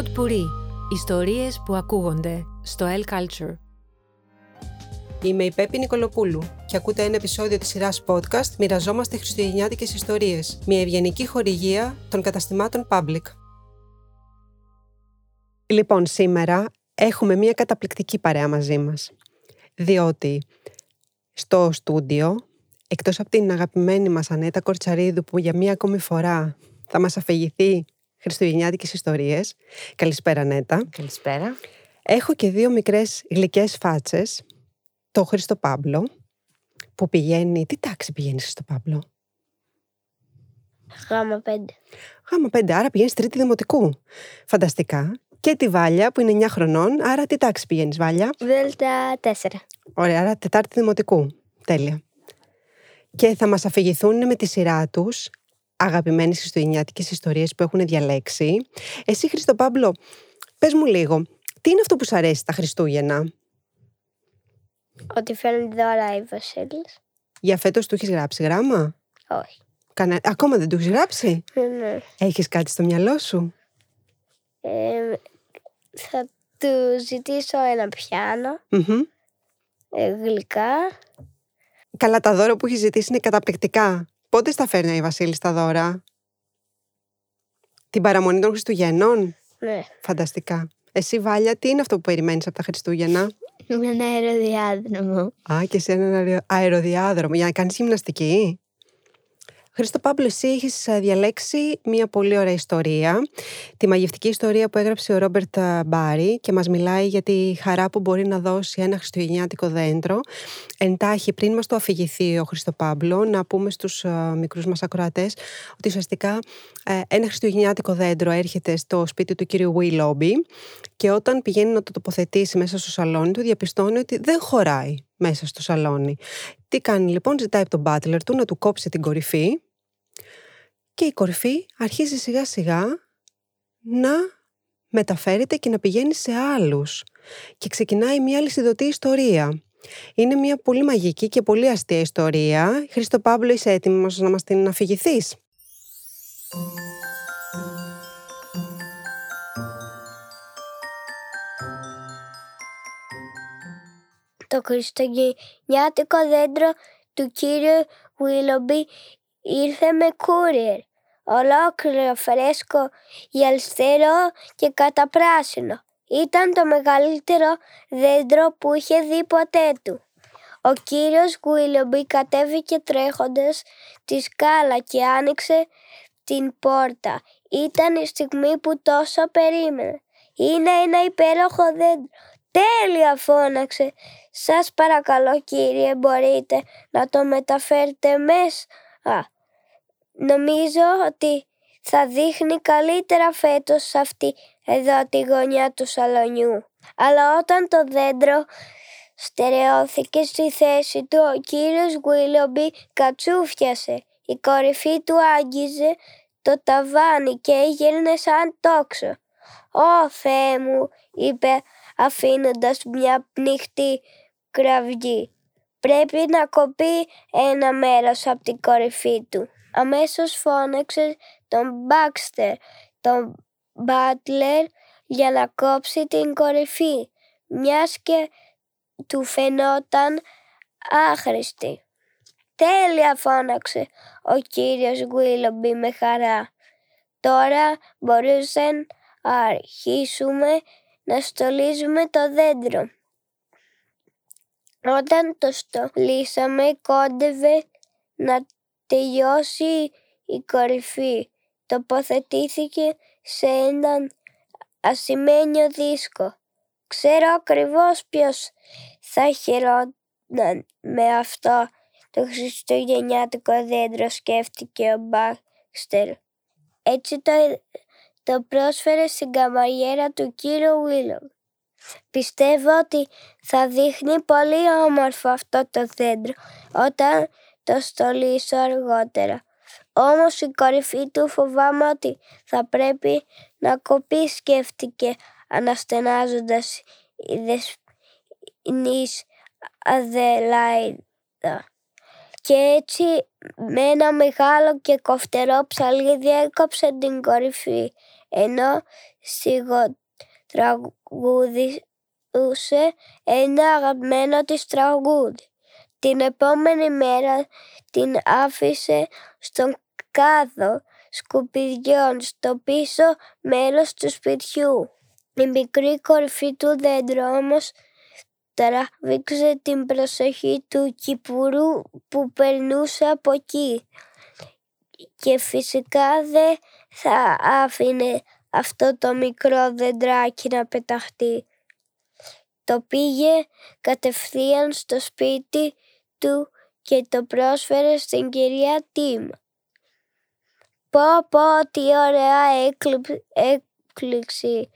Pod Puri. Ιστορίες που ακούγονται στο El Culture. Είμαι η Πέπη Νικολοπούλου και ακούτε ένα επεισόδιο της σειράς podcast «Μοιραζόμαστε χριστουγεννιάτικες ιστορίες», μια ευγενική χορηγία των καταστημάτων Public. Λοιπόν, σήμερα έχουμε μια καταπληκτική παρέα μαζί μας, διότι στο στούντιο, εκτός από την αγαπημένη μας Ανέτα Κορτσαρίδου που για μία ακόμη φορά θα μας αφηγηθεί χριστουγεννιάτικες ιστορίες. Καλησπέρα Νέτα. Καλησπέρα. Έχω και δύο μικρές γλυκές φάτσες. Το Χριστό Πάμπλο, που πηγαίνει... Τι τάξη πηγαίνεις στο Πάμπλο; Γάμα 5. Γάμα 5, άρα πηγαίνεις τρίτη δημοτικού. Φανταστικά. Και τη Βάλια που είναι 9 χρονών, άρα τι τάξη πηγαίνεις, Βάλια; Δέλτα 4. Ωραία, άρα τετάρτη δημοτικού. Τέλεια. Και θα μας αφηγηθούν με τη σειρά τους αγαπημένες χριστουγεννιάτικες ιστορίες που έχουν διαλέξει. Εσύ, Χριστό Πάμπλο, πες μου λίγο, τι είναι αυτό που σου αρέσει τα Χριστούγεννα; Ότι φέρνει δώρα η Βασίλης. Για φέτος του έχεις γράψει γράμμα; Όχι. Κανα... Ακόμα δεν του έχεις γράψει; Ναι. Έχεις κάτι στο μυαλό σου; Ε, θα του ζητήσω ένα πιάνο, Μμμ. ε, γλυκά. Καλά, τα δώρα που έχεις ζητήσει είναι καταπληκτικά. Πότε στα φέρνει η Βασίλη τα δώρα; Την παραμονή των Χριστουγέννων; Ναι. Φανταστικά. Εσύ, Βάλια, τι είναι αυτό που περιμένεις από τα Χριστούγεννα; Ένα αεροδιάδρομο. Α, και σε έναν αερο- αεροδιάδρομο για να κάνεις γυμναστική; Χρήστο Παύλο, εσύ έχεις ε, διαλέξει μια πολύ ωραία ιστορία. Τη μαγευτική ιστορία που έγραψε ο Ρόμπερτ ε, Μπάρι και μας μιλάει για τη χαρά που μπορεί να δώσει ένα χριστουγεννιάτικο δέντρο. Εντάχει, πριν μας το αφηγηθεί ο Χρήστο Παύλο, να πούμε στους ε, μικρούς μας ακροατές ότι ουσιαστικά ε, ένα χριστουγεννιάτικο δέντρο έρχεται στο σπίτι του κύριου Willoughby και όταν πηγαίνει να το τοποθετήσει μέσα στο σαλόνι του, διαπιστώνει ότι δεν χωράει μέσα στο σαλόνι. Τι κάνει λοιπόν, ζητάει από τον butler του να του κόψει την κορυφή και η κορυφή αρχίζει σιγά σιγά να μεταφέρεται και να πηγαίνει σε άλλους. Και ξεκινάει μια αλυσιδωτή ιστορία. Είναι μια πολύ μαγική και πολύ αστεία ιστορία. Χρήστο Παύλο, είσαι έτοιμος να μας την αφηγηθείς; Το χριστουγεννιάτικο δέντρο του κύριου Willoughby ήρθε με courier. Ολόκληρο φρέσκο, γυαλιστερό και καταπράσινο. Ήταν το μεγαλύτερο δέντρο που είχε δει ποτέ του. Ο κύριος Willoughby κατέβηκε τρέχοντας τη σκάλα και άνοιξε την πόρτα. Ήταν η στιγμή που τόσο περίμενε. Είναι ένα υπέροχο δέντρο. Τέλεια φώναξε. Σας παρακαλώ κύριε μπορείτε να το μεταφέρετε μέσα. Α, νομίζω ότι θα δείχνει καλύτερα φέτος σε αυτή εδώ τη γωνιά του σαλονιού. Αλλά όταν το δέντρο στερεώθηκε στη θέση του, ο κύριος Γουίλομπι κατσούφιασε. Η κορυφή του άγγιζε το ταβάνι και έγινε σαν τόξο. «Ω Θεέ μου», είπε αφήνοντας μια πνιχτή κραυγή. «Πρέπει να κοπεί ένα μέρος από την κορυφή του». Αμέσως φώναξε τον Μπάξτερ, τον Μπάτλερ, για να κόψει την κορυφή, μιας και του φαινόταν άχρηστη. «Τέλεια», φώναξε ο κύριος Γουίλομπι με χαρά. Τώρα μπορούσε να αρχίσουμε να στολίζουμε το δέντρο. Όταν το στολίσαμε κόντευε να τελειώσει η κορυφή. Τοποθετήθηκε σε έναν ασημένιο δίσκο. Ξέρω ακριβώς ποιος θα χαιρόταν με αυτό το χριστουγεννιάτικο δέντρο σκέφτηκε ο Μπάξτερ. Έτσι το, το πρόσφερε στην καμαριέρα του κύριου Βίλομ. Πιστεύω ότι θα δείχνει πολύ όμορφο αυτό το δέντρο όταν το στολίσω αργότερα. Όμως η κορυφή του φοβάμαι ότι θα πρέπει να κοπεί σκέφτηκε αναστενάζοντας η δεσποινής Αδελάιδα. Και έτσι με ένα μεγάλο και κοφτερό ψαλίδι έκοψε την κορυφή. ενώ τραγούδισε ένα αγαπημένο της τραγούδι. Την επόμενη μέρα την άφησε στον κάδο σκουπιδιών στο πίσω μέρος του σπιτιού. Η μικρή κορυφή του δέντρου όμως τραβήξε την προσοχή του κυπουρού που περνούσε από εκεί και φυσικά δεν θα άφηνε αυτό το μικρό δεντράκι να πεταχτεί. Το πήγε κατευθείαν στο σπίτι του και το πρόσφερε στην κυρία Τίμ. Πω πω τι ωραία έκπληξη.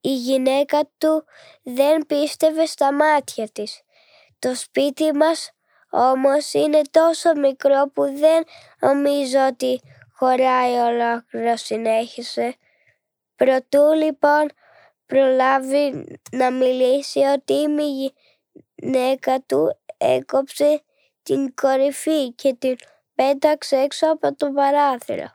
Η γυναίκα του δεν πίστευε στα μάτια της. Το σπίτι μας όμως είναι τόσο μικρό που δεν νομίζω ότι χωράει ολόκληρο συνέχισε. Προτού λοιπόν προλάβει να μιλήσει ότι η γυναίκα του έκοψε την κορυφή και την πέταξε έξω από το παράθυρο.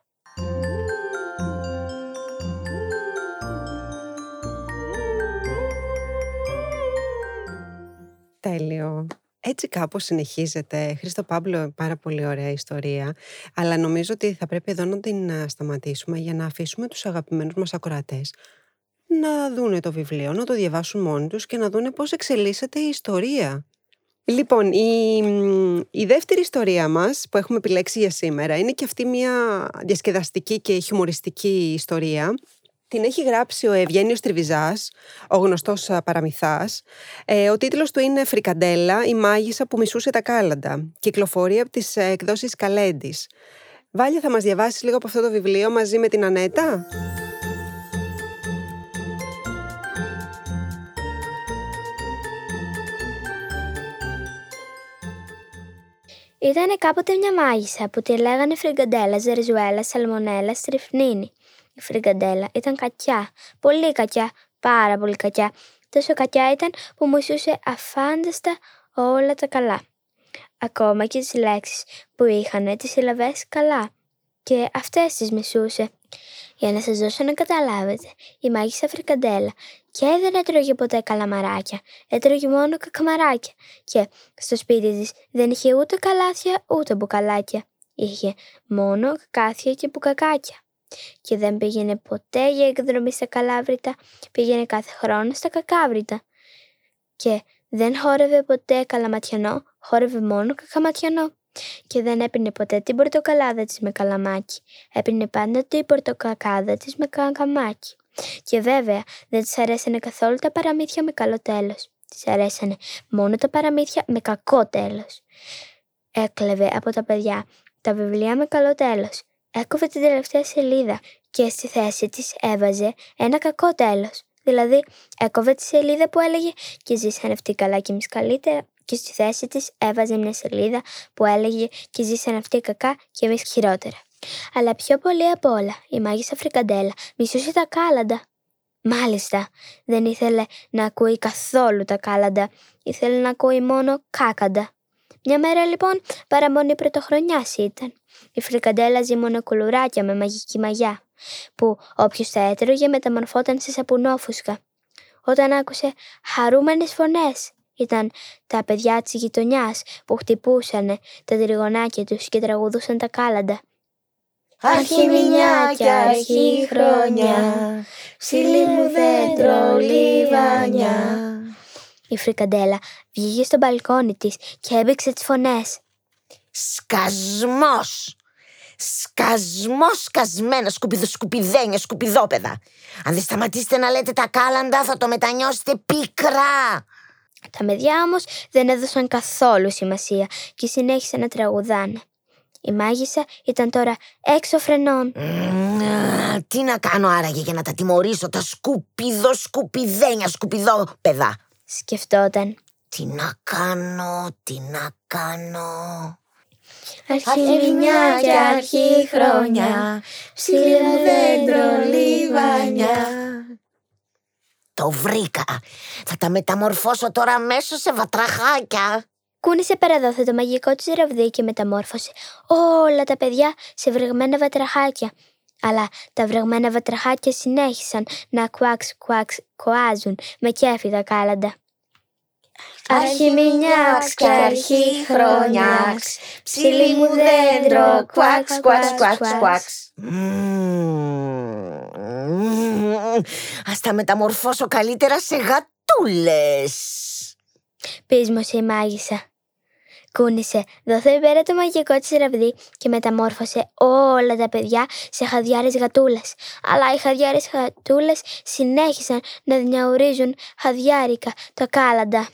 Τέλειο. Έτσι κάπως συνεχίζεται. Χρήστο Πάμπλο, πάρα πολύ ωραία ιστορία. Αλλά νομίζω ότι θα πρέπει εδώ να την σταματήσουμε για να αφήσουμε τους αγαπημένους μας ακροατές να δούνε το βιβλίο, να το διαβάσουν μόνοι τους και να δούνε πώς εξελίσσεται η ιστορία. Λοιπόν, η, η δεύτερη ιστορία μας που έχουμε επιλέξει για σήμερα είναι και αυτή μια διασκεδαστική και χιουμοριστική ιστορία την έχει γράψει ο Ευγένιος Τριβιζάς, ο γνωστός παραμυθάς. Ε, ο τίτλος του είναι «Φρικαντέλα, η μάγισσα που μισούσε τα κάλαντα». Κυκλοφορεί από τις ε, εκδόσεις Καλέντης. Βάλια, θα μας διαβάσεις λίγο από αυτό το βιβλίο μαζί με την Ανέτα; Ήτανε κάποτε μια μάγισσα που τη λέγανε Φριγκαντέλα, Ζερζουέλα, Σαλμονέλα, Στριφνίνη. Η φριγκαντέλα ήταν κακιά, πολύ κακιά, πάρα πολύ κακιά. Τόσο κακιά ήταν που μισούσε αφάνταστα όλα τα καλά. Ακόμα και τις λέξεις που είχαν τις συλλαβές καλά. Και αυτές τις μισούσε. Για να σας δώσω να καταλάβετε, η μάγισσα φρικαντέλα και δεν έτρωγε ποτέ καλαμαράκια, έτρωγε μόνο κακαμαράκια και στο σπίτι της δεν είχε ούτε καλάθια ούτε μπουκαλάκια. Είχε μόνο κακάθια και μπουκακάκια και δεν πήγαινε ποτέ για εκδρομή στα Καλάβρητα, πήγαινε κάθε χρόνο στα Κακάβρητα. Και δεν χόρευε ποτέ καλαματιανό, χόρευε μόνο κακαματιανό. Και δεν έπινε ποτέ την πορτοκαλάδα της με καλαμάκι, έπινε πάντα την πορτοκακάδα της με κακαμάκι. Και βέβαια δεν της αρέσανε καθόλου τα παραμύθια με καλό τέλος. Της αρέσανε μόνο τα παραμύθια με κακό τέλος. Έκλεβε από τα παιδιά τα βιβλία με καλό τέλος έκοβε την τελευταία σελίδα και στη θέση της έβαζε ένα κακό τέλος. Δηλαδή, έκοβε τη σελίδα που έλεγε «Και ζήσαν αυτοί καλά και εμείς καλύτερα» και στη θέση της έβαζε μια σελίδα που έλεγε «Και ζήσαν αυτοί κακά και εμείς χειρότερα». Αλλά πιο πολύ απ' όλα, η μάγισσα Φρικαντέλα μισούσε τα κάλαντα. Μάλιστα, δεν ήθελε να ακούει καθόλου τα κάλαντα, ήθελε να ακούει μόνο κάκαντα. Μια μέρα λοιπόν παραμονή πρωτοχρονιάς ήταν. Η φρικαντέλα ζει μόνο κουλουράκια με μαγική μαγιά, που όποιος τα έτρωγε μεταμορφόταν σε σαπουνόφουσκα. Όταν άκουσε χαρούμενες φωνές, ήταν τα παιδιά της γειτονιάς που χτυπούσαν τα τριγωνάκια τους και τραγουδούσαν τα κάλαντα. Αρχιμηνιάκια, αρχή χρόνια, ψηλή μου δέντρο, λιβανιά. Η φρικαντέλα βγήκε στο μπαλκόνι της και έμπηξε τις φωνές. Σκασμός! Σκασμός σκασμένα σκουπιδοσκουπιδένια σκουπιδόπεδα. Αν δεν σταματήσετε να λέτε τα κάλαντα θα το μετανιώσετε πικρά. Τα παιδιά όμως δεν έδωσαν καθόλου σημασία και συνέχισαν να τραγουδάνε. Η μάγισσα ήταν τώρα έξω φρενών. τι να κάνω άραγε για να τα τιμωρήσω τα σκουπιδοσκουπιδένια σκουπιδόπεδα σκεφτόταν. Τι να κάνω, τι να κάνω. Αρχιμηνιά και αρχή χρόνια, ψηλά δέντρο λιβανιά. Το βρήκα. Θα τα μεταμορφώσω τώρα μέσω σε βατραχάκια. Κούνησε παραδόθε το μαγικό του ραβδί και μεταμόρφωσε όλα τα παιδιά σε βρεγμένα βατραχάκια. Αλλά τα βρεγμένα βατραχάκια συνέχισαν να κουάξ κουάξ κοάζουν με κέφι τα κάλαντα. Αρχιμηνιάξ και αρχή χρονιάξ, ψηλή μου δέντρο, κουάξ, κουάξ, κουάξ, κουάξ. Μμμ. Ας τα μεταμορφώσω καλύτερα σε γατούλες. Πείσμωσε η μάγισσα. Κούνησε, δόθε πέρα το μαγικό της ραβδί και μεταμόρφωσε όλα τα παιδιά σε χαδιάρες γατούλες. Αλλά οι χαδιάρες γατούλες συνέχισαν να διαουρίζουν χαδιάρικα τα κάλαντα.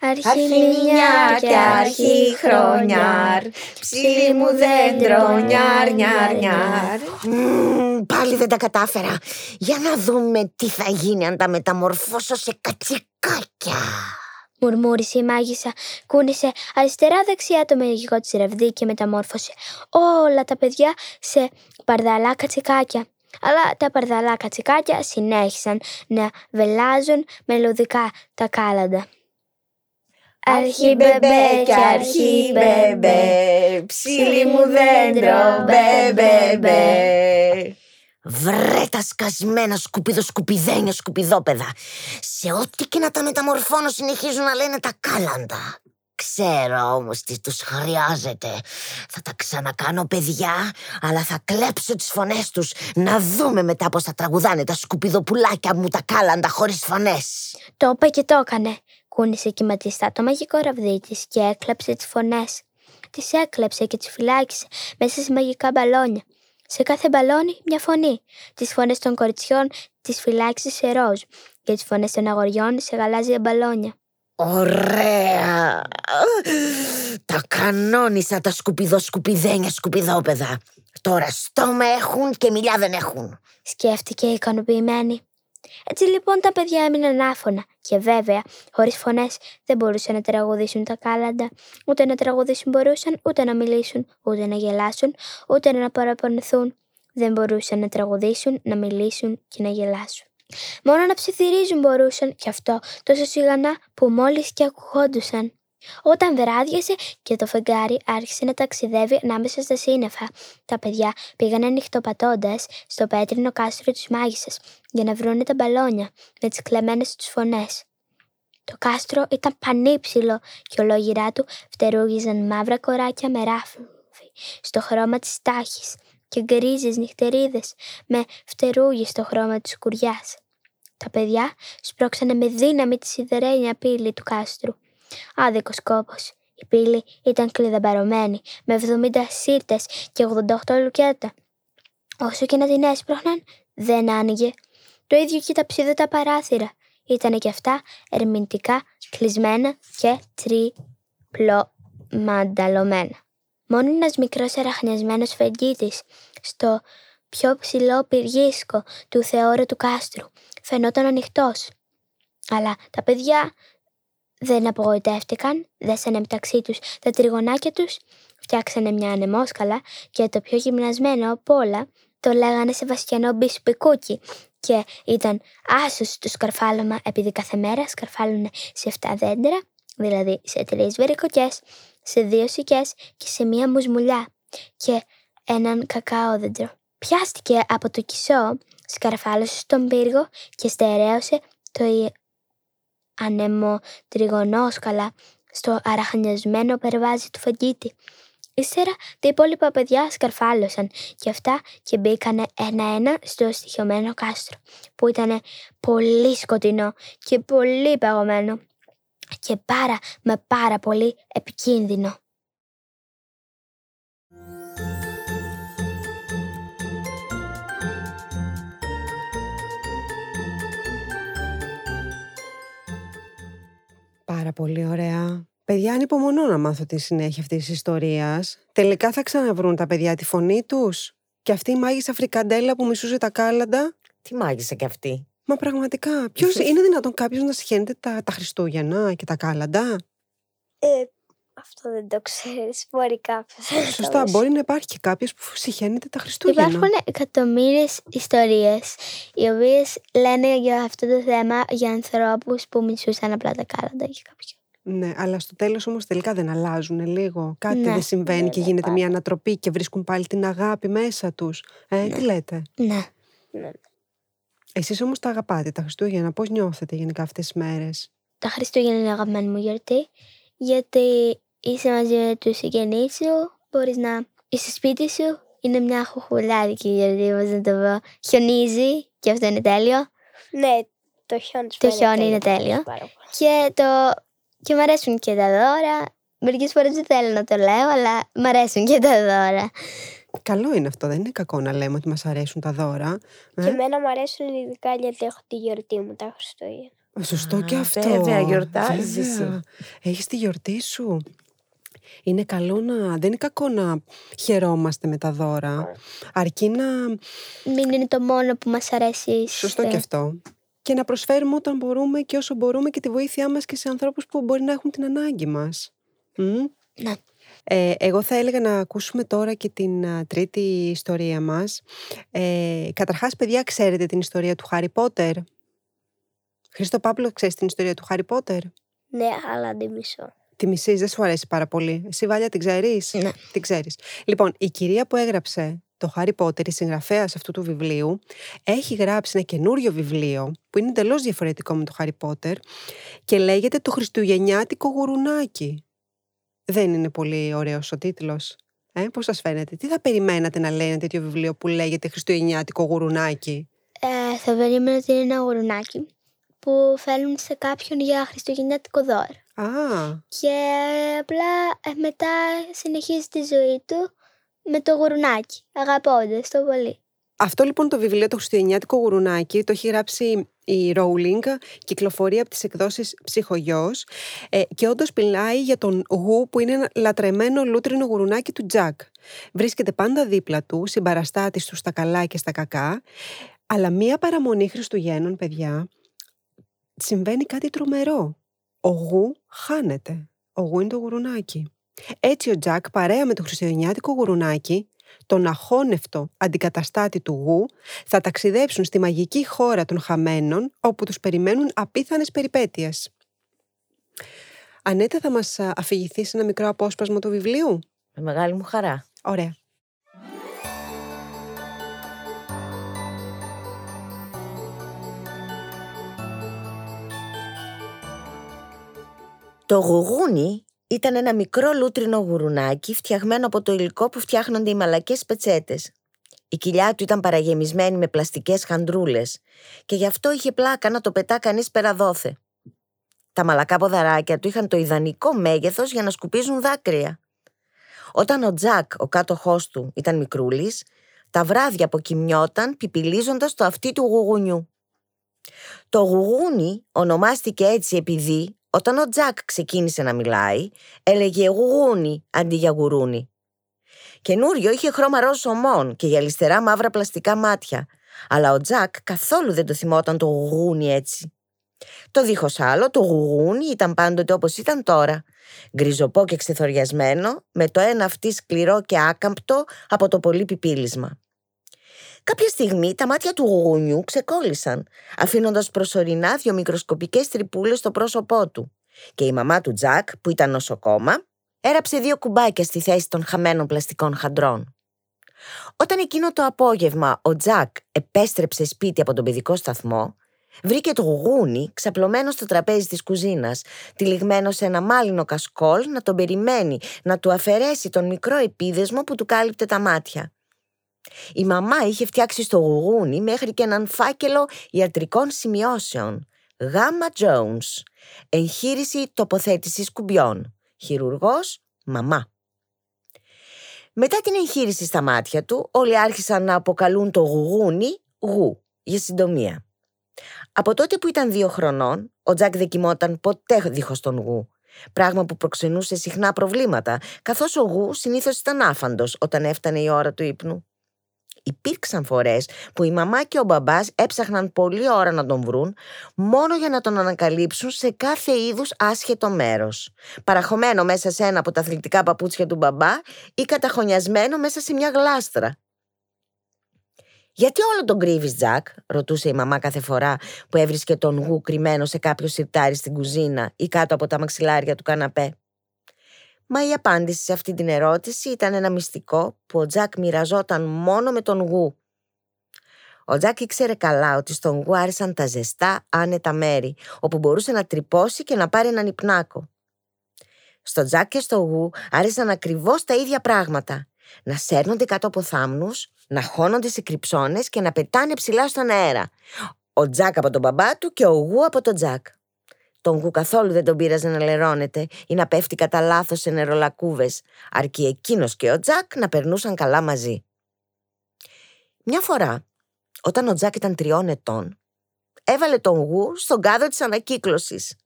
Αρχιμηνιά και αρχή χρονιάρ, ψηλή μου δέντρο, νιάρ, νιάρ, νιάρ. Μμμ, Πάλι δεν τα κατάφερα. Για να δούμε τι θα γίνει αν τα μεταμορφώσω σε κατσικάκια. Μουρμούρισε η μάγισσα, κούνησε αριστερά-δεξιά το μαγικό της ραβδί και μεταμόρφωσε όλα τα παιδιά σε παρδαλά κατσικάκια. Αλλά τα παρδαλά κατσικάκια συνέχισαν να βελάζουν μελωδικά τα κάλαντα. Αρχή μπεμπέ και αρχή μπεμπέ, ψηλή μου δέντρο, μπε, μπε, μπε. Βρε τα σκασμένα σκουπίδο σκουπιδένια σκουπιδόπεδα. Σε ό,τι και να τα μεταμορφώνω συνεχίζουν να λένε τα κάλαντα. Ξέρω όμως τι τους χρειάζεται. Θα τα ξανακάνω παιδιά, αλλά θα κλέψω τις φωνές τους. Να δούμε μετά πώς θα τραγουδάνε τα σκουπιδοπουλάκια μου τα κάλαντα χωρίς φωνές. Το είπε και το έκανε. Κούνησε κυματιστά το μαγικό ραβδί της και έκλαψε τις φωνές. Τις έκλεψε και τις φυλάκισε μέσα σε μαγικά μπαλόνια. Σε κάθε μπαλόνι μια φωνή. Τις φωνές των κοριτσιών τις φυλάξε σε ροζ και τις φωνές των αγοριών σε γαλάζια μπαλόνια. Ωραία! Τα κανόνισα τα σκουπιδό-σκουπιδένια σκουπιδόπεδα. Τώρα στόμα έχουν και μιλιά δεν έχουν. Σκέφτηκε ικανοποιημένη. Έτσι λοιπόν τα παιδιά έμειναν άφωνα και βέβαια χωρίς φωνές δεν μπορούσαν να τραγουδήσουν τα κάλαντα. Ούτε να τραγουδήσουν μπορούσαν, ούτε να μιλήσουν, ούτε να γελάσουν, ούτε να παραπονεθούν. Δεν μπορούσαν να τραγουδήσουν, να μιλήσουν και να γελάσουν. Μόνο να ψιθυρίζουν μπορούσαν και αυτό τόσο σιγανά που μόλις και ακουγόντουσαν. Όταν βράδιασε και το φεγγάρι άρχισε να ταξιδεύει ανάμεσα στα σύννεφα, τα παιδιά πήγαν ανοιχτοπατώντας στο πέτρινο κάστρο της μάγισσας για να βρούνε τα μπαλόνια με τις κλεμμένες τους φωνές. Το κάστρο ήταν πανύψηλο και ολόγυρά του φτερούγιζαν μαύρα κοράκια με ράφι στο χρώμα της τάχης και γκρίζες νυχτερίδες με φτερούγι στο χρώμα της κουριάς. Τα παιδιά σπρώξανε με δύναμη τη σιδερένια πύλη του κάστρου. Άδικος κόπος. Η πύλη ήταν κλειδαμπαρωμένη με 70 σύρτες και 88 λουκέτα. Όσο και να την έσπροχναν, δεν άνοιγε. Το ίδιο και τα ψίδωτα παράθυρα. Ήτανε και αυτά ερμηντικά κλεισμένα και τριπλομανταλωμένα. Μόνο ένας μικρός αραχνιασμένος φεγγίτης στο πιο ψηλό πυργίσκο του θεώρου του κάστρου φαινόταν ανοιχτός. Αλλά τα παιδιά δεν απογοητεύτηκαν, δέσανε μεταξύ τους τα τριγωνάκια τους, φτιάξανε μια ανεμόσκαλα και το πιο γυμνασμένο από όλα το λέγανε Σεβαστιανό Μπισπικούκι και ήταν άσος στο σκαρφάλωμα επειδή κάθε μέρα σκαρφάλωνε σε 7 δέντρα, δηλαδή σε τρεις βερικοκιές, σε δύο συκιές και σε μία μουσμουλιά και ένα κακαόδεντρο. Πιάστηκε από το κισσό, σκαρφάλωσε στον πύργο και στερέωσε το ανεμοτριγωνόσκαλα στο αραχνιασμένο περβάζι του φαγγίτη. Ύστερα τα υπόλοιπα παιδιά σκαρφάλωσαν και αυτά και μπήκανε ένα-ένα στο στοιχειωμένο κάστρο που ήταν πολύ σκοτεινό και πολύ παγωμένο και πάρα με πάρα πολύ επικίνδυνο. Πάρα πολύ ωραία. Παιδιά, ανυπομονώ να μάθω τη συνέχεια αυτής της ιστορίας. Τελικά θα ξαναβρούν τα παιδιά τη φωνή τους. Και αυτή η μάγισσα φρικαντέλα που μισούσε τα κάλαντα. Τι μάγισσα κι αυτή. Μα πραγματικά, ποιος είναι δυνατόν κάποιος να συχαίνεται τα, τα Χριστούγεννα και τα κάλαντα; Ε, αυτό δεν το ξέρεις, μπορεί κάποιος. Σωστά, μπορεί να υπάρχει και κάποιος που συχαίνεται τα Χριστούγεννα. Υπάρχουν εκατομμύριε ιστορίες οι οποίες λένε για αυτό το θέμα για ανθρώπους που μισούσαν απλά τα κάλαντα και κάποιοι. Ναι, αλλά στο τέλος όμως τελικά δεν αλλάζουν λίγο. Κάτι Ναι. δεν συμβαίνει Ναι, και ναι, γίνεται πάρα. μια ανατροπή και βρίσκουν πάλι την αγάπη μέσα τους. Ε, τι λέτε; Ναι. Ναι. Εσείς όμως τα αγαπάτε τα Χριστούγεννα. Πώς νιώθετε γενικά αυτές τις μέρες; Τα Χριστούγεννα είναι η αγαπημένη μου γιορτή, γιατί είσαι μαζί με τους συγγενείς σου, μπορείς να είσαι σπίτι σου, είναι μια χουχουλάδικη γιορτή, πώς να το πω. Χιονίζει και αυτό είναι τέλειο. Ναι, το χιόνι Το χιόνι είναι τέλειο. Πάρα πολύ. Και, το... και μ' αρέσουν και τα δώρα. Μερικές φορές δεν θέλω να το λέω, αλλά μ' αρέσουν και τα δώρα. Καλό είναι αυτό, δεν είναι κακό να λέμε ότι μας αρέσουν τα δώρα. Και εμένα μου αρέσουν ειδικά γιατί έχω τη γιορτή μου τα Χριστούγεννα. Σωστό Α, και αυτό. βέβαια, γιορτάζεις. Βέβαια. Έχεις τη γιορτή σου. Είναι καλό να... Δεν είναι κακό να χαιρόμαστε με τα δώρα. Αρκεί να... Μην είναι το μόνο που μας αρέσει. Σωστό και αυτό. Και να προσφέρουμε όταν μπορούμε και όσο μπορούμε και τη βοήθειά μας και σε ανθρώπους που μπορεί να έχουν την ανάγκη μας. Μμ. Ναι. Ε, εγώ θα έλεγα να ακούσουμε τώρα και την α, τρίτη ιστορία μας. Ε, καταρχάς, παιδιά, ξέρετε την ιστορία του Χάρι Πότερ. Χρήστο Πάπλο, ξέρεις την ιστορία του Χάρι Πότερ; Ναι, αλλά δεν μισώ. Τη μισείς, δεν σου αρέσει πάρα πολύ. Εσύ, Βάλια, την ξέρεις; Ναι. Την ξέρεις. Λοιπόν, η κυρία που έγραψε το Χάρι Πότερ, η συγγραφέας αυτού του βιβλίου, έχει γράψει ένα καινούριο βιβλίο που είναι εντελώς διαφορετικό με το Χάρι Πότερ και λέγεται Το Χριστουγεννιάτικο Γουρουνάκι. Δεν είναι πολύ ωραίος ο τίτλος. Ε, πώς σας φαίνεται, τι θα περιμένατε να λέει ένα τέτοιο βιβλίο που λέγεται Χριστουγεννιάτικο Γουρουνάκι. Ε, θα περίμενα ότι είναι ένα γουρουνάκι που φέρνουν σε κάποιον για χριστουγεννιάτικο δώρο. Α, Και απλά ε, μετά συνεχίζει τη ζωή του με το γουρουνάκι, αγαπώντας το πολύ. Αυτό λοιπόν το βιβλίο, το Χριστουγεννιάτικο Γουρουνάκι, το έχει γράψει η Rowling, κυκλοφορεί από τις εκδόσεις Ψυχογιός ε, και όντως μιλάει για τον Γου που είναι ένα λατρεμένο λούτρινο γουρουνάκι του Τζακ. Βρίσκεται πάντα δίπλα του, συμπαραστάτης του στα καλά και στα κακά, αλλά μία παραμονή Χριστουγέννων, παιδιά, συμβαίνει κάτι τρομερό. Ο Γου χάνεται. Ο Γου είναι το γουρουνάκι. Έτσι ο Τζακ παρέα με το χριστουγεννιάτικο γουρουνάκι τον αχώνευτο αντικαταστάτη του γου, θα ταξιδέψουν στη μαγική χώρα των χαμένων, όπου τους περιμένουν απίθανες περιπέτειες. Ανέτα, θα μας α, αφηγηθείς ένα μικρό απόσπασμα του βιβλίου; Με μεγάλη μου χαρά. Ωραία. Το γουγούνι ήταν ένα μικρό λούτρινο γουρουνάκι φτιαγμένο από το υλικό που φτιάχνονται οι μαλακές πετσέτες. Η κοιλιά του ήταν παραγεμισμένη με πλαστικές χαντρούλες και γι' αυτό είχε πλάκα να το πετά κανείς πέρα δόθε. Τα μαλακά ποδαράκια του είχαν το ιδανικό μέγεθος για να σκουπίζουν δάκρυα. Όταν ο Τζακ, ο κάτοχός του, ήταν μικρούλης, τα βράδια αποκοιμιόταν πιπιλίζοντας το αυτί του γουγουνιού. Το γουγούνι ονομάστηκε έτσι επειδή όταν ο Τζακ ξεκίνησε να μιλάει, έλεγε γουγούνι αντί για γουρούνι. Καινούριο είχε χρώμα ροζ ομών και γυαλιστερά μαύρα πλαστικά μάτια, αλλά ο Τζακ καθόλου δεν το θυμόταν το γουγούνι έτσι. Το δίχως άλλο, το γουγούνι ήταν πάντοτε όπως ήταν τώρα, γκριζοπό και ξεθοριασμένο, με το ένα αυτή σκληρό και άκαμπτο από το πολύ πιπίλισμα. Κάποια στιγμή τα μάτια του γουγουνιού ξεκόλλησαν, αφήνοντας προσωρινά δύο μικροσκοπικές τρυπούλες στο πρόσωπό του. Και η μαμά του Τζακ, που ήταν νοσοκόμα, έραψε δύο κουμπάκια στη θέση των χαμένων πλαστικών χαντρών. Όταν εκείνο το απόγευμα ο Τζακ επέστρεψε σπίτι από τον παιδικό σταθμό, βρήκε το γουγούνι ξαπλωμένο στο τραπέζι της κουζίνας, τυλιγμένο σε ένα μάλινο κασκόλ να τον περιμένει να του αφαιρέσει τον μικρό επίδεσμο που του κάλυπτε τα μάτια. Η μαμά είχε φτιάξει στο γουγούνι μέχρι και έναν φάκελο ιατρικών σημειώσεων. Γάμα Jones. Εγχείρηση τοποθέτησης κουμπιών. Χειρουργός, μαμά. Μετά την εγχείρηση στα μάτια του, όλοι άρχισαν να αποκαλούν το γουγούνι γου, για συντομία. Από τότε που ήταν δύο χρονών, ο Τζακ δεν κοιμόταν ποτέ δίχως τον γου. Πράγμα που προξενούσε συχνά προβλήματα, καθώς ο γου συνήθως ήταν άφαντος όταν έφτανε η ώρα του ύπνου. Υπήρξαν φορές που η μαμά και ο μπαμπάς έψαχναν πολλή ώρα να τον βρουν μόνο για να τον ανακαλύψουν σε κάθε είδους άσχετο μέρος. Παραχωμένο μέσα σε ένα από τα αθλητικά παπούτσια του μπαμπά ή καταχωνιασμένο μέσα σε μια γλάστρα. Γιατί όλο τον κρύβεις, Τζακ, ρωτούσε η μαμά κάθε φορά που έβρισκε τον γου κρυμμένο σε κάποιο σιρτάρι στην κουζίνα ή κάτω από τα μαξιλάρια του καναπέ. Μα η απάντηση σε αυτή την ερώτηση ήταν ένα μυστικό που ο Τζακ μοιραζόταν μόνο με τον γου. Ο Τζακ ήξερε καλά ότι στον γου άρεσαν τα ζεστά, άνετα μέρη, όπου μπορούσε να τρυπώσει και να πάρει έναν υπνάκο. Στο Τζακ και στο γου άρεσαν ακριβώς τα ίδια πράγματα. Να σέρνονται κάτω από θάμνους, να χώνονται σε κρυψώνες και να πετάνε ψηλά στον αέρα. Ο Τζακ από τον μπαμπά του και ο γου από τον Τζακ. Τον γου καθόλου δεν τον πείραζε να λερώνεται ή να πέφτει κατά λάθος σε νερολακκούβες, αρκεί εκείνος και ο Τζακ να περνούσαν καλά μαζί. Μια φορά, όταν ο Τζακ ήταν τριών ετών, έβαλε τον γου στον κάδο της ανακύκλωσης.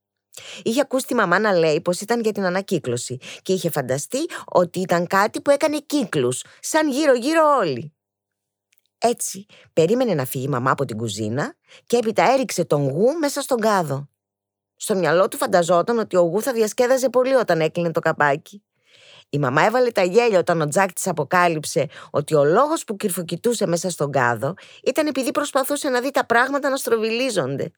Είχε ακούσει τη μαμά να λέει πως ήταν για την ανακύκλωση και είχε φανταστεί ότι ήταν κάτι που έκανε κύκλους, σαν γύρω-γύρω όλοι. Έτσι, περίμενε να φύγει η μαμά από την κουζίνα και έπειτα έριξε τον γου μέσα στον κάδο. Στο μυαλό του φανταζόταν ότι ο γου θα διασκέδαζε πολύ όταν έκλεινε το καπάκι. Η μαμά έβαλε τα γέλια όταν ο Τζακ της αποκάλυψε ότι ο λόγος που κυρφοκοιτούσε μέσα στον κάδο ήταν επειδή προσπαθούσε να δει τα πράγματα να στροβιλίζονται.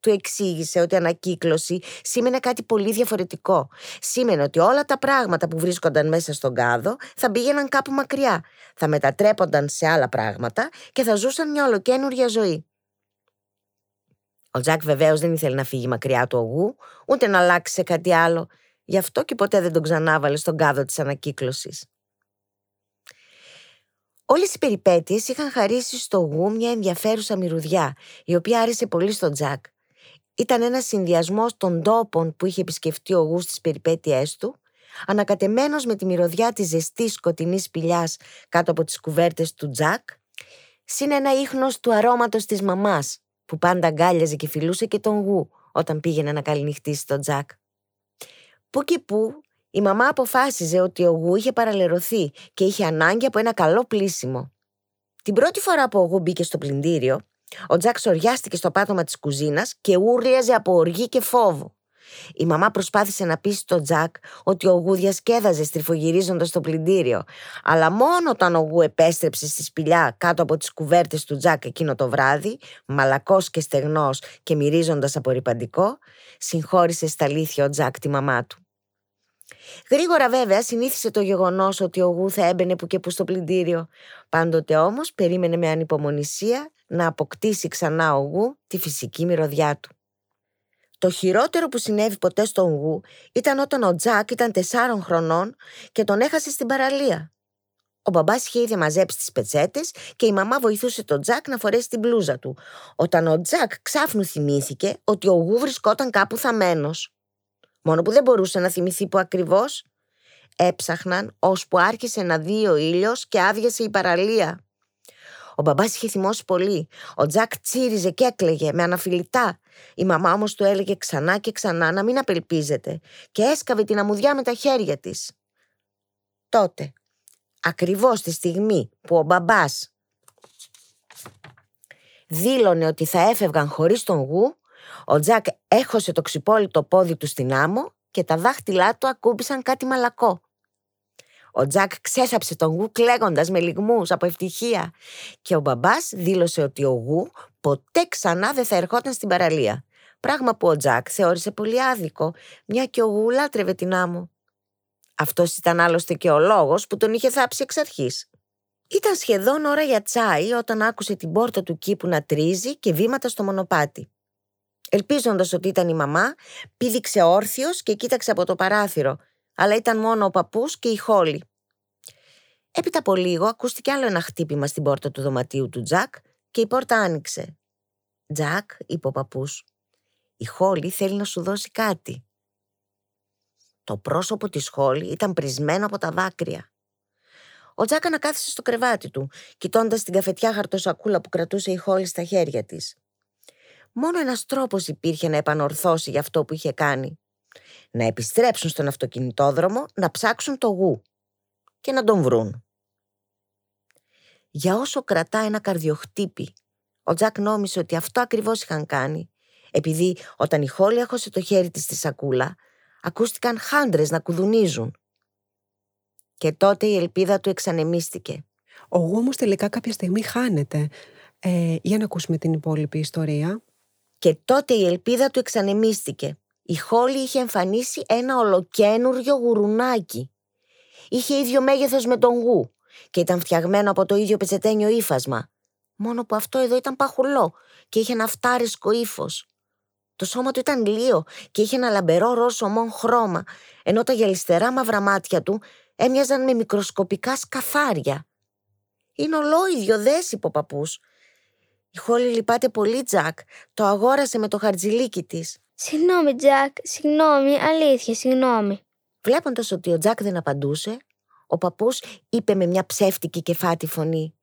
Του εξήγησε ότι ανακύκλωση σήμαινε κάτι πολύ διαφορετικό. Σήμαινε ότι όλα τα πράγματα που βρίσκονταν μέσα στον κάδο θα πήγαιναν κάπου μακριά, θα μετατρέπονταν σε άλλα πράγματα και θα ζούσαν μια ολοκένουργια ζωή. Ο Τζακ βεβαίως δεν ήθελε να φύγει μακριά του ογού, ούτε να αλλάξει σε κάτι άλλο. Γι' αυτό και ποτέ δεν τον ξανάβαλε στον κάδο της ανακύκλωσης. Όλες οι περιπέτειες είχαν χαρίσει στο γου μια ενδιαφέρουσα μυρουδιά, η οποία άρεσε πολύ στον Τζακ. Ήταν ένας συνδυασμός των τόπων που είχε επισκεφτεί ο γου στις περιπέτειές του, ανακατεμένος με τη μυρωδιά της ζεστής σκοτεινής σπηλιάς κάτω από τις κουβέρτες του Τζακ, συν ένα ίχνος του αρώματος της μαμάς, που πάντα αγκάλιαζε και φιλούσε και τον γου όταν πήγαινε να καληνυχτήσει τον Τζακ. Πού και πού η μαμά αποφάσιζε ότι ο γου είχε παραλερωθεί και είχε ανάγκη από ένα καλό πλήσιμο. Την πρώτη φορά που ο γου μπήκε στο πλυντήριο, ο Τζακ σοριάστηκε στο πάτωμα της κουζίνας και ούρλιαζε από οργή και φόβο. Η μαμά προσπάθησε να πείσει τον Τζακ ότι ο Γου διασκέδαζε στριφογυρίζοντας το πλυντήριο, αλλά μόνο όταν ο Γου επέστρεψε στη σπηλιά κάτω από τις κουβέρτες του Τζακ εκείνο το βράδυ, μαλακός και στεγνός και μυρίζοντας απορριπαντικό, συγχώρησε στα αλήθεια ο Τζακ τη μαμά του. Γρήγορα βέβαια συνήθισε το γεγονός ότι ο Γου θα έμπαινε που και που στο πλυντήριο. Πάντοτε όμως περίμενε με ανυπομονησία να αποκτήσει ξανά ο Γου τη φυσική μυρωδιά του. Το χειρότερο που συνέβη ποτέ στον Γου ήταν όταν ο Τζακ ήταν τεσσάρων χρονών και τον έχασε στην παραλία. Ο μπαμπάς είχε ήδη μαζέψει τις πετσέτες και η μαμά βοηθούσε τον Τζακ να φορέσει την μπλούζα του, όταν ο Τζακ ξάφνου θυμήθηκε ότι ο Γου βρισκόταν κάπου θαμένος. Μόνο που δεν μπορούσε να θυμηθεί που ακριβώς. Έψαχναν ώσπου άρχισε να δει ο ήλιος και άδειασε η παραλία. Ο μπαμπάς είχε θυμώσει πολύ. Ο Τζακ τσίριζε και έκλαιγε με αναφιλητά. Η μαμά όμως του έλεγε ξανά και ξανά να μην απελπίζεται και έσκαβε την αμμουδιά με τα χέρια της. Τότε, ακριβώς τη στιγμή που ο μπαμπάς δήλωνε ότι θα έφευγαν χωρίς τον γου, ο Τζακ έχωσε το ξυπόλυτο πόδι του στην άμμο και τα δάχτυλά του ακούμπησαν κάτι μαλακό. Ο Τζακ ξέσαψε τον Γου κλαίγοντας με λιγμούς από ευτυχία και ο μπαμπάς δήλωσε ότι ο Γου ποτέ ξανά δεν θα ερχόταν στην παραλία. Πράγμα που ο Τζακ θεώρησε πολύ άδικο, μια και ο Γου λάτρευε την άμμο. Αυτός ήταν άλλωστε και ο λόγος που τον είχε θάψει εξ αρχής. Ήταν σχεδόν ώρα για τσάι όταν άκουσε την πόρτα του κήπου να τρίζει και βήματα στο μονοπάτι. Ελπίζοντας ότι ήταν η μαμά, πήδηξε όρθιος και κοίταξε από το παράθυρο, αλλά ήταν μόνο ο παππούς και η Χόλη. Έπειτα από λίγο ακούστηκε άλλο ένα χτύπημα στην πόρτα του δωματίου του Τζακ και η πόρτα άνοιξε. Τζακ, είπε ο παππούς, η Χόλη θέλει να σου δώσει κάτι. Το πρόσωπο της Χόλη ήταν πρισμένο από τα δάκρυα. Ο Τζακ ανακάθισε στο κρεβάτι του, κοιτώντας την καφετιά χαρτοσακούλα που κρατούσε η Χόλη στα χέρια της. Μόνο ένας τρόπος υπήρχε να επανορθώσει για αυτό που είχε κάνει να επιστρέψουν στον αυτοκινητόδρομο να ψάξουν το γου και να τον βρουν. Για όσο κρατά ένα καρδιοχτύπη, ο Τζακ νόμισε ότι αυτό ακριβώς είχαν κάνει, επειδή όταν η Χόλη έχωσε το χέρι της στη σακούλα, ακούστηκαν χάντρες να κουδουνίζουν. Και τότε η ελπίδα του εξανεμίστηκε. Ο Γου όμως τελικά κάποια στιγμή χάνεται. Ε, για να ακούσουμε την υπόλοιπη ιστορία. Και τότε η ελπίδα του εξανεμίστηκε. Η Χόλη είχε εμφανίσει ένα ολοκένουργιο γουρουνάκι. Είχε ίδιο μέγεθος με τον Γου και ήταν φτιαγμένο από το ίδιο πετσετένιο ύφασμα. Μόνο που αυτό εδώ ήταν παχουλό και είχε ένα φτάρισκο ύφος. Το σώμα του ήταν λίο και είχε ένα λαμπερό ροζ ομόν χρώμα, ενώ τα γυαλιστερά μαύρα μάτια του έμοιαζαν με μικροσκοπικά σκαθάρια. Είναι ολόιδιο, δες, είπε ο παππούς. Η Χόλη λυπάται πολύ, Τζακ. Το αγόρασε με το χαρτζιλίκι της. Συγγνώμη, Τζακ, συγγνώμη, αλήθεια, συγγνώμη. Βλέποντας ότι ο Τζακ δεν απαντούσε, ο παππούς είπε με μια ψεύτικη κεφάτη φωνή.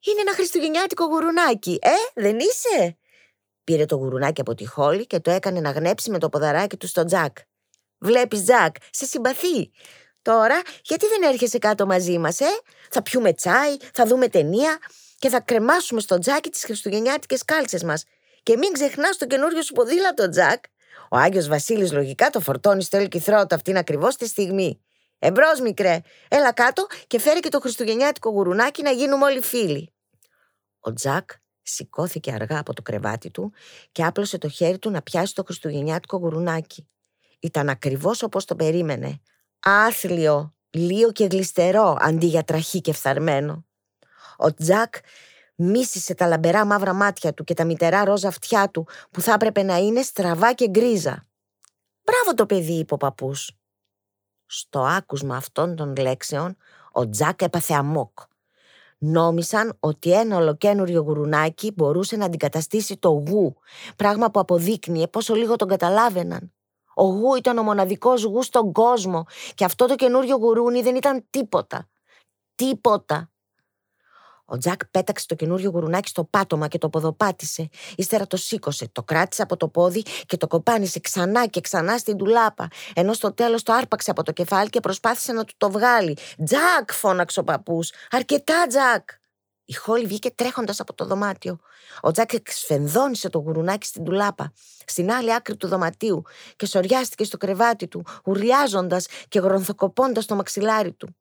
Είναι ένα χριστουγεννιάτικο γουρουνάκι, ε, δεν είσαι; Πήρε το γουρουνάκι από τη Χόλη και το έκανε να γνέψει με το ποδαράκι του στο Τζακ. Βλέπεις, Τζακ, σε συμπαθεί. Τώρα, γιατί δεν έρχεσαι κάτω μαζί μας, ε; Θα πιούμε τσάι, θα δούμε ταινία και θα κρεμάσουμε στο τζάκι τις χριστουγεννιάτικες κάλτσες μας. Και μην ξεχνάς το καινούριο σου ποδήλατο, Τζακ. Ο Άγιος Βασίλης λογικά το φορτώνει στο ελκυθρό του αυτήν ακριβώς τη στιγμή. Εμπρός, μικρέ, έλα κάτω και φέρει και το χριστουγεννιάτικο γουρουνάκι να γίνουμε όλοι φίλοι. Ο Τζακ σηκώθηκε αργά από το κρεβάτι του και άπλωσε το χέρι του να πιάσει το χριστουγεννιάτικο γουρουνάκι. Ήταν ακριβώς όπως το περίμενε. Άθλιο, λίο και γλιστερό αντί για τραχή και φθαρμένο. Ο Τζακ μίσησε τα λαμπερά μαύρα μάτια του και τα μητερά ρόζα αυτιά του που θα έπρεπε να είναι στραβά και γκρίζα. «Μπράβο το παιδί», είπε ο παππούς. Στο άκουσμα αυτών των λέξεων, ο Τζακ έπαθε αμόκ. Νόμισαν ότι ένα ολοκένουριο γουρουνάκι μπορούσε να αντικαταστήσει το γου, πράγμα που αποδείκνυε πόσο λίγο τον καταλάβαιναν. Ο γου ήταν ο μοναδικός γου στον κόσμο και αυτό το καινούριο γουρούνι δεν ήταν τίποτα. Τίποτα. Ο Τζακ πέταξε το καινούριο γουρουνάκι στο πάτωμα και το ποδοπάτησε. Ύστερα το σήκωσε, το κράτησε από το πόδι και το κοπάνισε ξανά και ξανά στην τουλάπα. Ενώ στο τέλος το άρπαξε από το κεφάλι και προσπάθησε να του το βγάλει. Τζακ, φώναξε ο παππούς. Αρκετά, Τζακ. Η Χόλη βγήκε τρέχοντας από το δωμάτιο. Ο Τζακ εξφενδόνισε το γουρουνάκι στην τουλάπα, στην άλλη άκρη του δωματίου και σοριάστηκε στο κρεβάτι του, ουρλιάζοντας και γρονθοκοπώντας το μαξιλάρι του.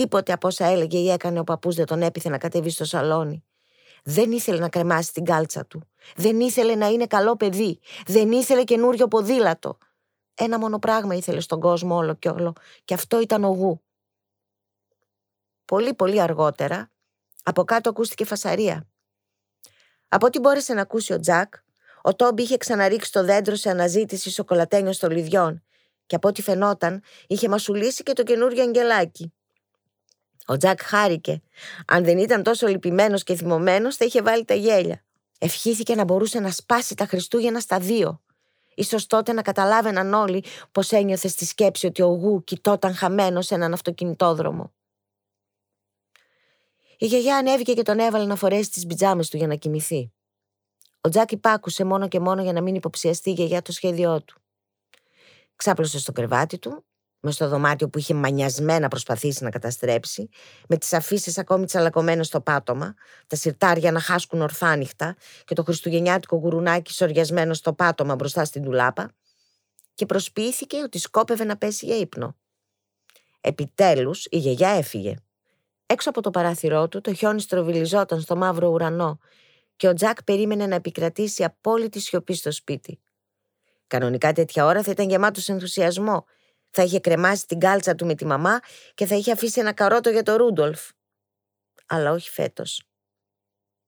Τίποτε από όσα έλεγε ή έκανε ο παππούς δεν τον έπιθε να κατεβεί στο σαλόνι. Δεν ήθελε να κρεμάσει την κάλτσα του. Δεν ήθελε να είναι καλό παιδί. Δεν ήθελε καινούριο ποδήλατο. Ένα μόνο πράγμα ήθελε στον κόσμο όλο και όλο, και αυτό ήταν ο γου. Πολύ πολύ αργότερα, από κάτω ακούστηκε φασαρία. Από ό,τι μπόρεσε να ακούσει ο Τζακ, ο Τόμπι είχε ξαναρίξει το δέντρο σε αναζήτηση σοκολατένιο στολιδιών και από ό,τι φαινόταν είχε μασουλήσει και το καινούριο αγγελάκι. Ο Τζακ χάρηκε. Αν δεν ήταν τόσο λυπημένος και θυμωμένος, θα είχε βάλει τα γέλια. Ευχήθηκε να μπορούσε να σπάσει τα Χριστούγεννα στα δύο. Ίσως τότε να καταλάβαιναν όλοι πώ ένιωθε στη σκέψη ότι ο Γου κοιτόταν χαμένος σε έναν αυτοκινητόδρομο. Η γιαγιά ανέβηκε και τον έβαλε να φορέσει τις πιτζάμες του για να κοιμηθεί. Ο Τζακ υπάκουσε μόνο και μόνο για να μην υποψιαστεί η γιαγιά το σχέδιό του. Ξάπλωσε στο κρεβάτι του μες στο δωμάτιο που είχε μανιασμένα προσπαθήσει να καταστρέψει, με τις αφήσεις ακόμη τσαλακωμένες στο πάτωμα, τα σιρτάρια να χάσκουν ορθάνυχτα και το χριστουγεννιάτικο γουρουνάκι σοριασμένο στο πάτωμα μπροστά στην τουλάπα, και προσποιήθηκε ότι σκόπευε να πέσει για ύπνο. Επιτέλους η γιαγιά έφυγε. Έξω από το παράθυρό του το χιόνι στροβιλιζόταν στο μαύρο ουρανό και ο Τζακ περίμενε να επικρατήσει απόλυτη σιωπή στο σπίτι. Κανονικά τέτοια ώρα θα ήταν γεμάτος ενθουσιασμό θα είχε κρεμάσει την κάλτσα του με τη μαμά και θα είχε αφήσει ένα καρότο για το Ρούντολφ. Αλλά όχι φέτος.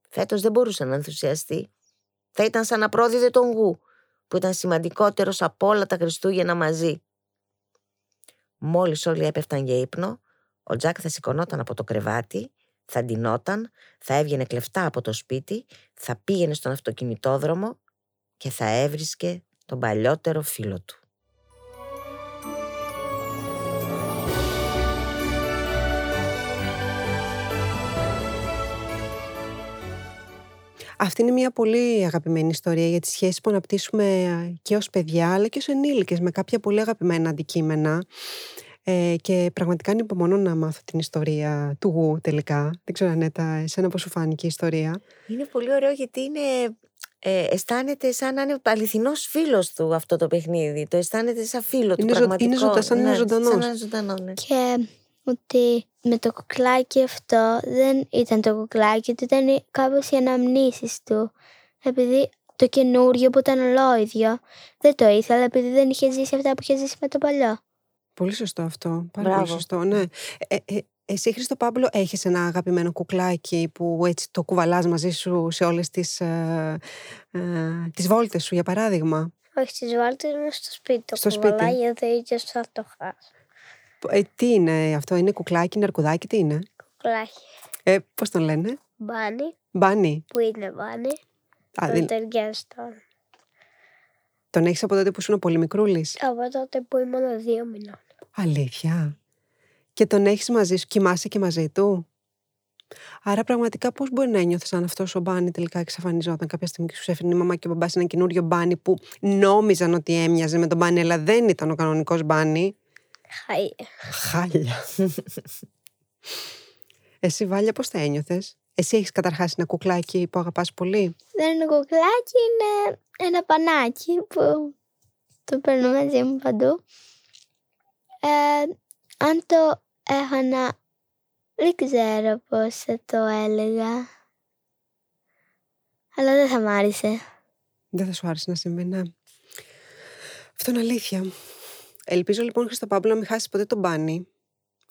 Φέτος δεν μπορούσε να ενθουσιαστεί. Θα ήταν σαν να πρόδιδε τον γου, που ήταν σημαντικότερος από όλα τα Χριστούγεννα μαζί. Μόλις όλοι έπεφταν για ύπνο, ο Τζακ θα σηκωνόταν από το κρεβάτι, θα ντυνόταν, θα έβγαινε κλεφτά από το σπίτι, θα πήγαινε στον αυτοκινητόδρομο και θα έβρισκε τον παλιότερο φίλο του. Αυτή είναι μια πολύ αγαπημένη ιστορία για τις σχέσεις που αναπτύσσουμε και ως παιδιά αλλά και ως ενήλικες με κάποια πολύ αγαπημένα αντικείμενα ε, και πραγματικά ανυπομονώ να μάθω την ιστορία του Γου τελικά. Δεν ξέρω Ανέτα, εσένα πώς σου φάνηκε η ιστορία; Είναι πολύ ωραίο γιατί είναι ε, αισθάνεται σαν να είναι αληθινός φίλος του αυτό το παιχνίδι. Το αισθάνεται σαν φίλο του. Είναι, πραγματικό. είναι ζωντανό, σαν ναι, ζωντανός. Σαν να ζωντανός ναι. Και ότι με το κουκλάκι αυτό δεν ήταν το κουκλάκι του, ήταν κάπως οι αναμνήσεις του. Επειδή το καινούριο που ήταν ολόιδιο δεν το ήθελα επειδή δεν είχε ζήσει αυτά που είχε ζήσει με το παλιό. Πολύ σωστό αυτό. Πάρα πολύ Μπράβο. σωστό, ναι. Ε, ε, εσύ, Χρήστο Πάμπλο, έχεις ένα αγαπημένο κουκλάκι που έτσι το κουβαλάς μαζί σου σε όλες τις, ε, ε, τις βόλτες σου, για παράδειγμα; Όχι στις βάλτες μου στο σπίτι το Στο κουβαλάει σπίτι. γιατί ίσως θα το χάσω. Ε, τι είναι αυτό, είναι κουκλάκι, είναι αρκουδάκι, τι είναι; Κουκλάκι. Ε, πώς τον λένε, Μπάνι, Μπάνι. που είναι μπάνι, Α, που δεν- ταιριάζει στον. τον έχεις από τότε που ήσουν πολύ μικρούλης. Από τότε που ήμουν δύο μηνών. Αλήθεια. Και τον έχεις μαζί σου, κοιμάσαι και μαζί του; Άρα πραγματικά πώς μπορεί να ένιωθες αν αυτός ο μπάνι τελικά εξαφανιζόταν κάποια στιγμή και σου έφερνε η μαμά και ο μπαμπάς ένα καινούριο μπάνι που νόμιζαν ότι έμοιαζε με τον μπάνι αλλά δεν ήταν ο κανονικός μπάνι; Χαΐ. Χάλια. Εσύ Βάλια πώς θα ένιωθες; Εσύ έχεις καταρχάς ένα κουκλάκι που αγαπάς πολύ; Δεν είναι κουκλάκι, είναι ένα πανάκι που το παίρνω μαζί μου παντού. Ε, αν το έχανα, δεν ξέρω πώς θα το έλεγα. Αλλά δεν θα μ' άρεσε. Δεν θα σου άρεσε να συμβεί, ναι. Αυτό είναι αλήθεια. Ελπίζω λοιπόν, Χριστό Παύλο, να μην χάσεις ποτέ τον μπάνι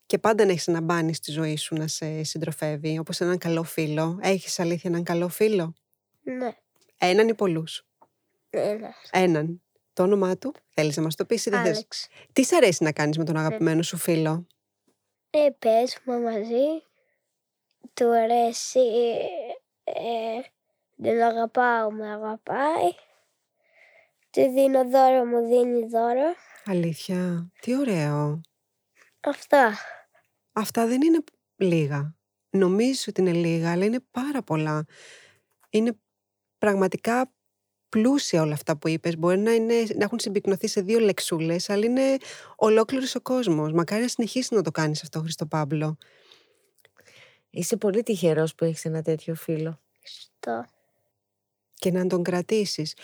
και πάντα να έχεις ένα μπάνι στη ζωή σου να σε συντροφεύει, όπως έναν καλό φίλο. Έχεις αλήθεια έναν καλό φίλο; Ναι, Έναν ή πολλούς; ένας. Έναν. Το όνομά του, θέλεις να μας το πεις ή δεν θες; Άλεξ. Τι σ' αρέσει να κάνεις με τον αγαπημένο σου φίλο; Ε, παίζουμε μαζί. Του αρέσει. Ε, δεν αγαπάω, με αγαπάει. Του δίνω δώρο, μου δίνει δώρο. Αλήθεια. Τι ωραίο. Αυτά. Αυτά δεν είναι λίγα. Νομίζεις ότι είναι λίγα, αλλά είναι πάρα πολλά. Είναι πραγματικά πλούσια όλα αυτά που είπες. Μπορεί να, είναι, να έχουν συμπυκνωθεί σε δύο λεξούλες, αλλά είναι ολόκληρος ο κόσμος. Μακάρι να συνεχίσει να το κάνεις αυτό, Χριστό Πάμπλο. Είσαι πολύ τυχερός που έχεις ένα τέτοιο φίλο. Στο. Και να τον κρατήσεις.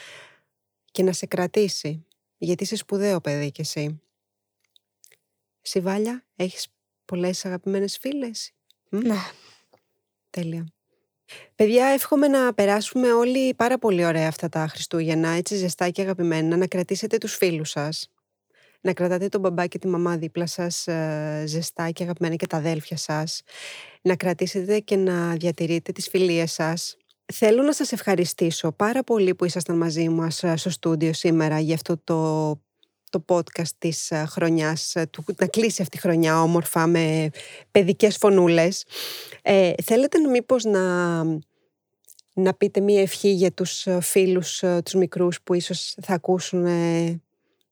Και να σε κρατήσει. Γιατί είσαι σπουδαίο παιδί κι εσύ. Εσύ, Βάλια, έχεις πολλές αγαπημένες φίλες; Μμ; Ναι. Τέλεια. Παιδιά, εύχομαι να περάσουμε όλοι πάρα πολύ ωραία αυτά τα Χριστούγεννα, έτσι ζεστά και αγαπημένα, να κρατήσετε τους φίλους σας, να κρατάτε τον μπαμπά και τη μαμά δίπλα σας ε, ζεστά και αγαπημένα και τα αδέλφια σας, να κρατήσετε και να διατηρείτε τις φιλίες σας. Θέλω να σας ευχαριστήσω πάρα πολύ που ήσασταν μαζί μας ε, στο στούντιο σήμερα για αυτό το, το podcast της ε, χρονιάς, ε, του, να κλείσει αυτή η χρονιά όμορφα με παιδικές φωνούλες. Ε, θέλετε να μήπως να, να πείτε μία ευχή για τους ε, φίλους ε, τους μικρούς που ίσως θα ακούσουν, ε,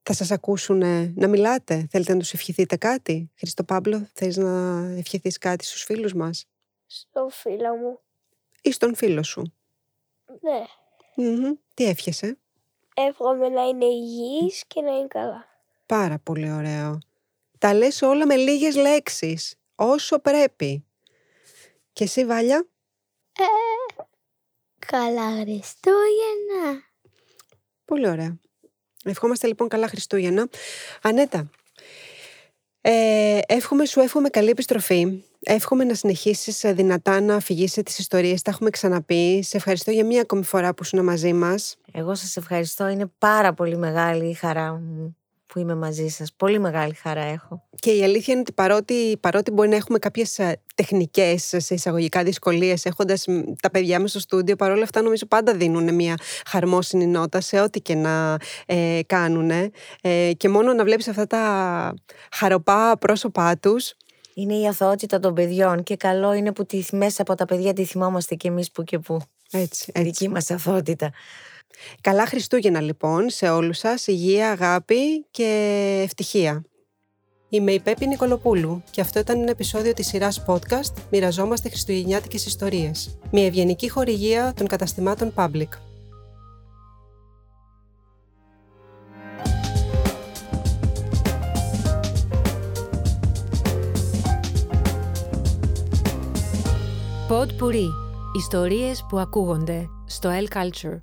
θα σας ακούσουν ε, να μιλάτε; Θέλετε να τους ευχηθείτε κάτι; Χριστό Πάμπλο, θέλεις να ευχηθείς κάτι στους φίλους μας; Στο φίλο μου. Ή στον φίλο σου. Ναι. Μμμ. Τι εύχεσαι. Εύχομαι να είναι υγιής και να είναι καλά. Πάρα πολύ ωραίο. Τα λες όλα με λίγες λέξεις. Όσο πρέπει. Και εσύ Βάλια; Καλά Χριστούγεννα. Πολύ ωραία. Ευχόμαστε λοιπόν καλά Χριστούγεννα. Ανέτα, ε, εύχομαι, σου εύχομαι καλή επιστροφή. Εύχομαι να συνεχίσεις ε, δυνατά να αφηγήσει τις ιστορίες. Τα έχουμε ξαναπεί. Σε ευχαριστώ για μία ακόμη φορά που ήσουν μαζί μας. Εγώ σας ευχαριστώ. Είναι πάρα πολύ μεγάλη η χαρά μου που είμαι μαζί σας. Πολύ μεγάλη χαρά έχω. Και η αλήθεια είναι ότι παρότι, παρότι μπορεί να έχουμε κάποιες ε, τεχνικές ε, σε εισαγωγικά δυσκολίες έχοντας μ, τα παιδιά μας στο στούντιο, παρόλα αυτά νομίζω πάντα δίνουν μια χαρμόσυνη νότα σε ό,τι και να ε, κάνουν. Ε, και μόνο να βλέπεις αυτά τα χαροπά πρόσωπά τους, Είναι η αθωότητα των παιδιών και καλό είναι που τη, μέσα από τα παιδιά τη θυμόμαστε κι εμείς που και που. έτσι, Η έτσι. δική μας αθωότητα. Καλά Χριστούγεννα λοιπόν σε όλους σας, υγεία, αγάπη και ευτυχία. Είμαι η Πέπη Νικολοπούλου και αυτό ήταν ένα επεισόδιο της σειράς podcast «Μοιραζόμαστε χριστουγεννιάτικες ιστορίες». Μια ευγενική χορηγία των καταστημάτων Public. Pod Puri. Ιστορίες που ακούγονται στο L Culture.